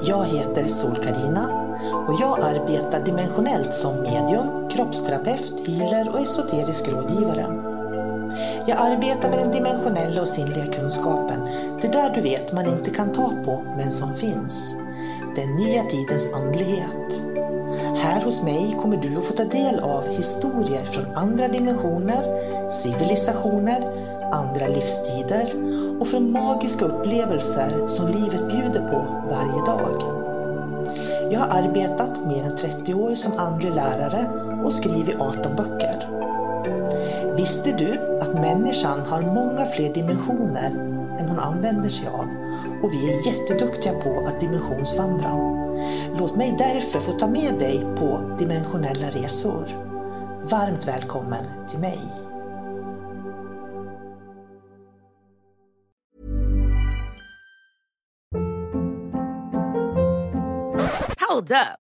Jag heter sol karina och jag arbetar dimensionellt som medium, kroppsterapeut, healer och esoterisk rådgivare. Jag arbetar med den dimensionella och sinnliga kunskapen, det där du vet man inte kan ta på men som finns. Den nya tidens andlighet. Här hos mig kommer du att få ta del av historier från andra dimensioner, civilisationer, andra livstider och från magiska upplevelser som livet bjuder på varje dag. Jag har arbetat mer än 30 år som andlig lärare och skrivit 18 böcker. Visste du att människan har många fler dimensioner än hon använder sig av och vi är jätteduktiga på att dimensionsvandra. Låt mig därför få ta med dig på dimensionella resor. Varmt välkommen till mig. Hold up.